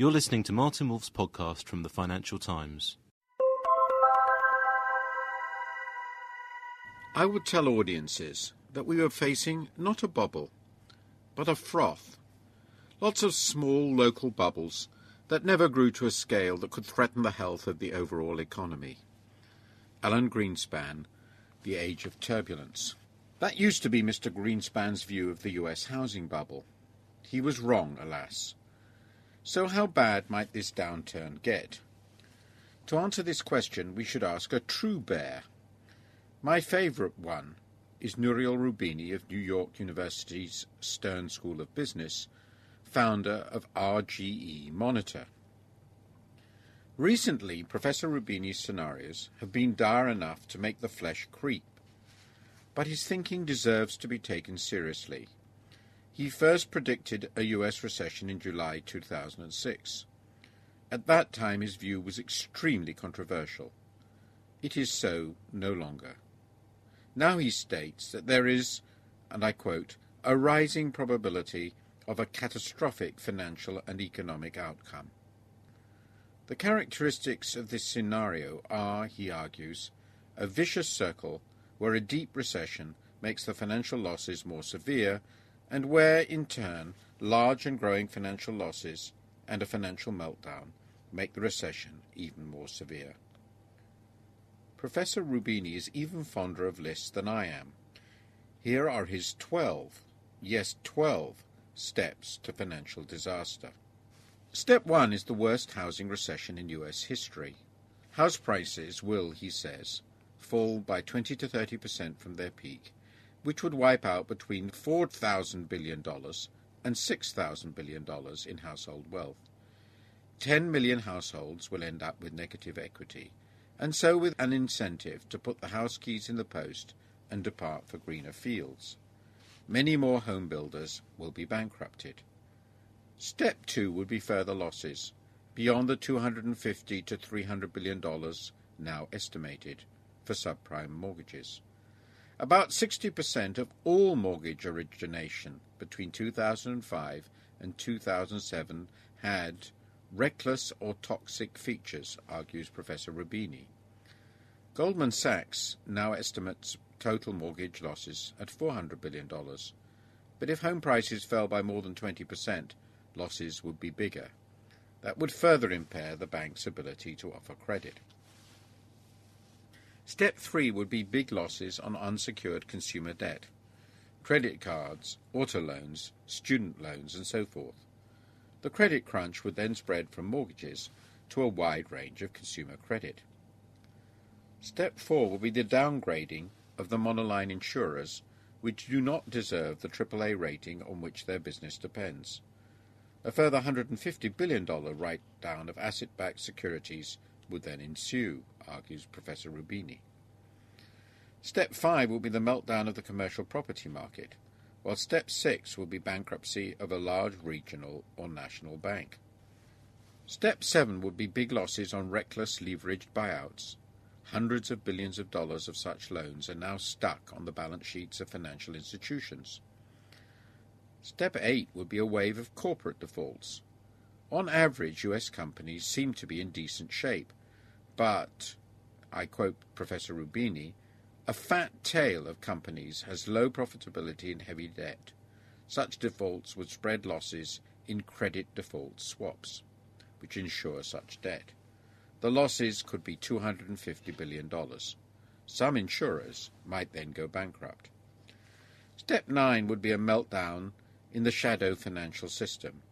You're listening to Martin Wolf's podcast from the Financial Times. I would tell audiences that we were facing not a bubble, but a froth. Lots of small local bubbles that never grew to a scale that could threaten the health of the overall economy. Alan Greenspan, The Age of Turbulence. That used to be Mr. Greenspan's view of the US housing bubble. He was wrong, alas. So how bad might this downturn get? To answer this question, we should ask a true bear. My favourite one is Nouriel Roubini of New York University's Stern School of Business, founder of RGE Monitor. Recently, Professor Roubini's scenarios have been dire enough to make the flesh creep, but his thinking deserves to be taken seriously. He first predicted a US recession in July 2006. At that time, his view was extremely controversial. It is so no longer. Now he states that there is, and I quote, a rising probability of a catastrophic financial and economic outcome. The characteristics of this scenario are, he argues, a vicious circle where a deep recession makes the financial losses more severe and where, in turn, large and growing financial losses and a financial meltdown make the recession even more severe. Professor Roubini is even fonder of lists than I am. Here are his twelve, yes, twelve, steps to financial disaster. Step one is the worst housing recession in US history. House prices will, he says, fall by 20 to 30 percent from their peak which would wipe out between $4,000 billion and $6,000 billion in household wealth. 10 million households will end up with negative equity, and so with an incentive to put the house keys in the post and depart for greener fields. Many more home builders will be bankrupted. Step two would be further losses, beyond the 250 to 300 billion dollars now estimated for subprime mortgages. About 60% of all mortgage origination between 2005 and 2007 had reckless or toxic features, argues Professor Roubini. Goldman Sachs now estimates total mortgage losses at $400 billion. But if home prices fell by more than 20%, losses would be bigger. That would further impair the bank's ability to offer credit. Step three would be big losses on unsecured consumer debt, credit cards, auto loans, student loans, and so forth. The credit crunch would then spread from mortgages to a wide range of consumer credit. Step four will be the downgrading of the monoline insurers which do not deserve the AAA rating on which their business depends. A further $150 billion write down of asset backed securities would then ensue, argues Professor Roubini. Step 5 will be the meltdown of the commercial property market, while Step 6 will be bankruptcy of a large regional or national bank. Step 7 would be big losses on reckless leveraged buyouts. Hundreds of billions of dollars of such loans are now stuck on the balance sheets of financial institutions. Step 8 would be a wave of corporate defaults. On average, US companies seem to be in decent shape, but, I quote Professor Roubini, a fat tail of companies has low profitability and heavy debt. Such defaults would spread losses in credit default swaps, which insure such debt. The losses could be $250 billion. Some insurers might then go bankrupt. Step 9 would be a meltdown in the shadow financial system.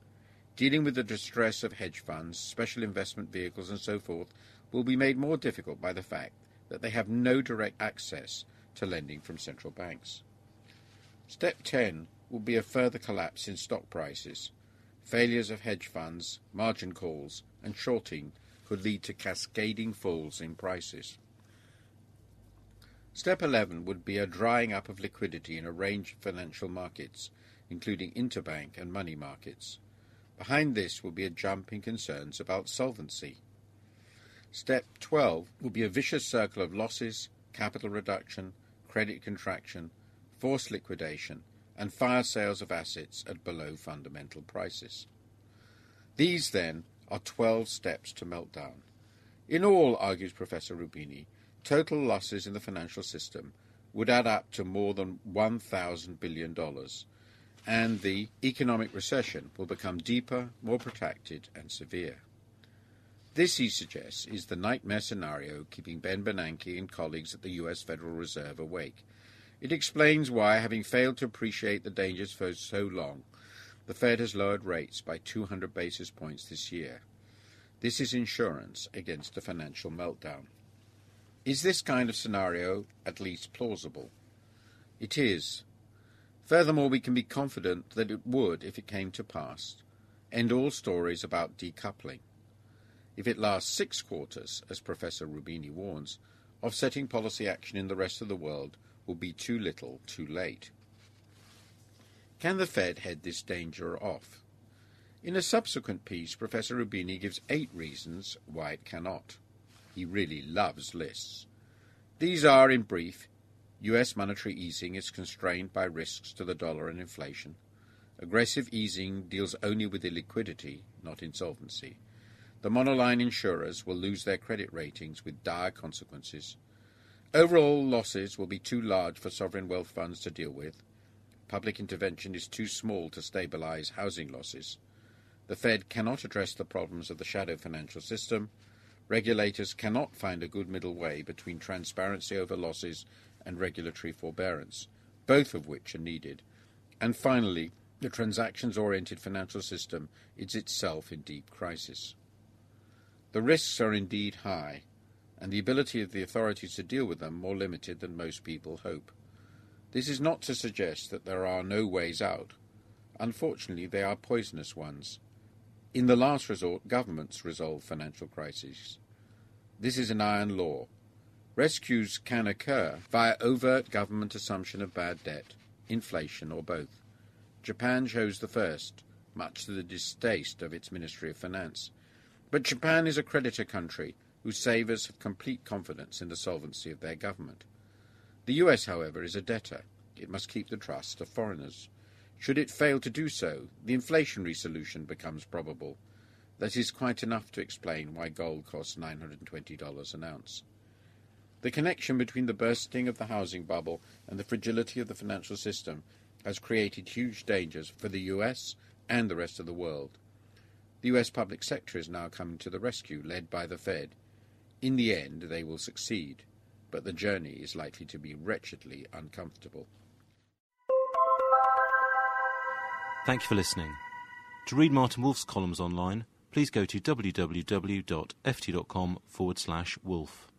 Dealing with the distress of hedge funds, special investment vehicles, and so forth will be made more difficult by the fact that they have no direct access to lending from central banks. Step 10 will be a further collapse in stock prices. Failures of hedge funds, margin calls, and shorting could lead to cascading falls in prices. Step 11 would be a drying up of liquidity in a range of financial markets, including interbank and money markets. Behind this will be a jump in concerns about solvency. Step 12 will be a vicious circle of losses, capital reduction, credit contraction, forced liquidation, and fire sales of assets at below fundamental prices. These, then, are 12 steps to meltdown. In all, argues Professor Roubini, total losses in the financial system would add up to more than $1,000 billion, and the economic recession will become deeper, more protracted, and severe. This, he suggests, is the nightmare scenario keeping Ben Bernanke and colleagues at the US Federal Reserve awake. It explains why, having failed to appreciate the dangers for so long, the Fed has lowered rates by 200 basis points this year. This is insurance against a financial meltdown. Is this kind of scenario at least plausible? It is. Furthermore, we can be confident that it would, if it came to pass, end all stories about decoupling. If it lasts six quarters, as Professor Roubini warns, offsetting policy action in the rest of the world will be too little, too late. Can the Fed head this danger off? In a subsequent piece, Professor Roubini gives eight reasons why it cannot. He really loves lists. These are, in brief, US monetary easing is constrained by risks to the dollar and inflation. Aggressive easing deals only with illiquidity, not insolvency. The monoline insurers will lose their credit ratings with dire consequences. Overall losses will be too large for sovereign wealth funds to deal with. Public intervention is too small to stabilize housing losses. The Fed cannot address the problems of the shadow financial system. Regulators cannot find a good middle way between transparency over losses and regulatory forbearance, both of which are needed. And finally, the transactions oriented financial system is itself in deep crisis. The risks are indeed high, and the ability of the authorities to deal with them more limited than most people hope. This is not to suggest that there are no ways out. Unfortunately, they are poisonous ones. In the last resort, governments resolve financial crises. This is an iron law. Rescues can occur via overt government assumption of bad debt, inflation, or both. Japan chose the first, much to the distaste of its Ministry of Finance. But Japan is a creditor country whose savers have complete confidence in the solvency of their government. The US, however, is a debtor. It must keep the trust of foreigners. Should it fail to do so, the inflationary solution becomes probable. That is quite enough to explain why gold costs $920 an ounce. The connection between the bursting of the housing bubble and the fragility of the financial system has created huge dangers for the US and the rest of the world. The US public sector is now coming to the rescue, led by the Fed. In the end, they will succeed, but the journey is likely to be wretchedly uncomfortable. Thank you for listening. To read Martin Wolf's columns online, please go to www.ft.com forward slash wolf.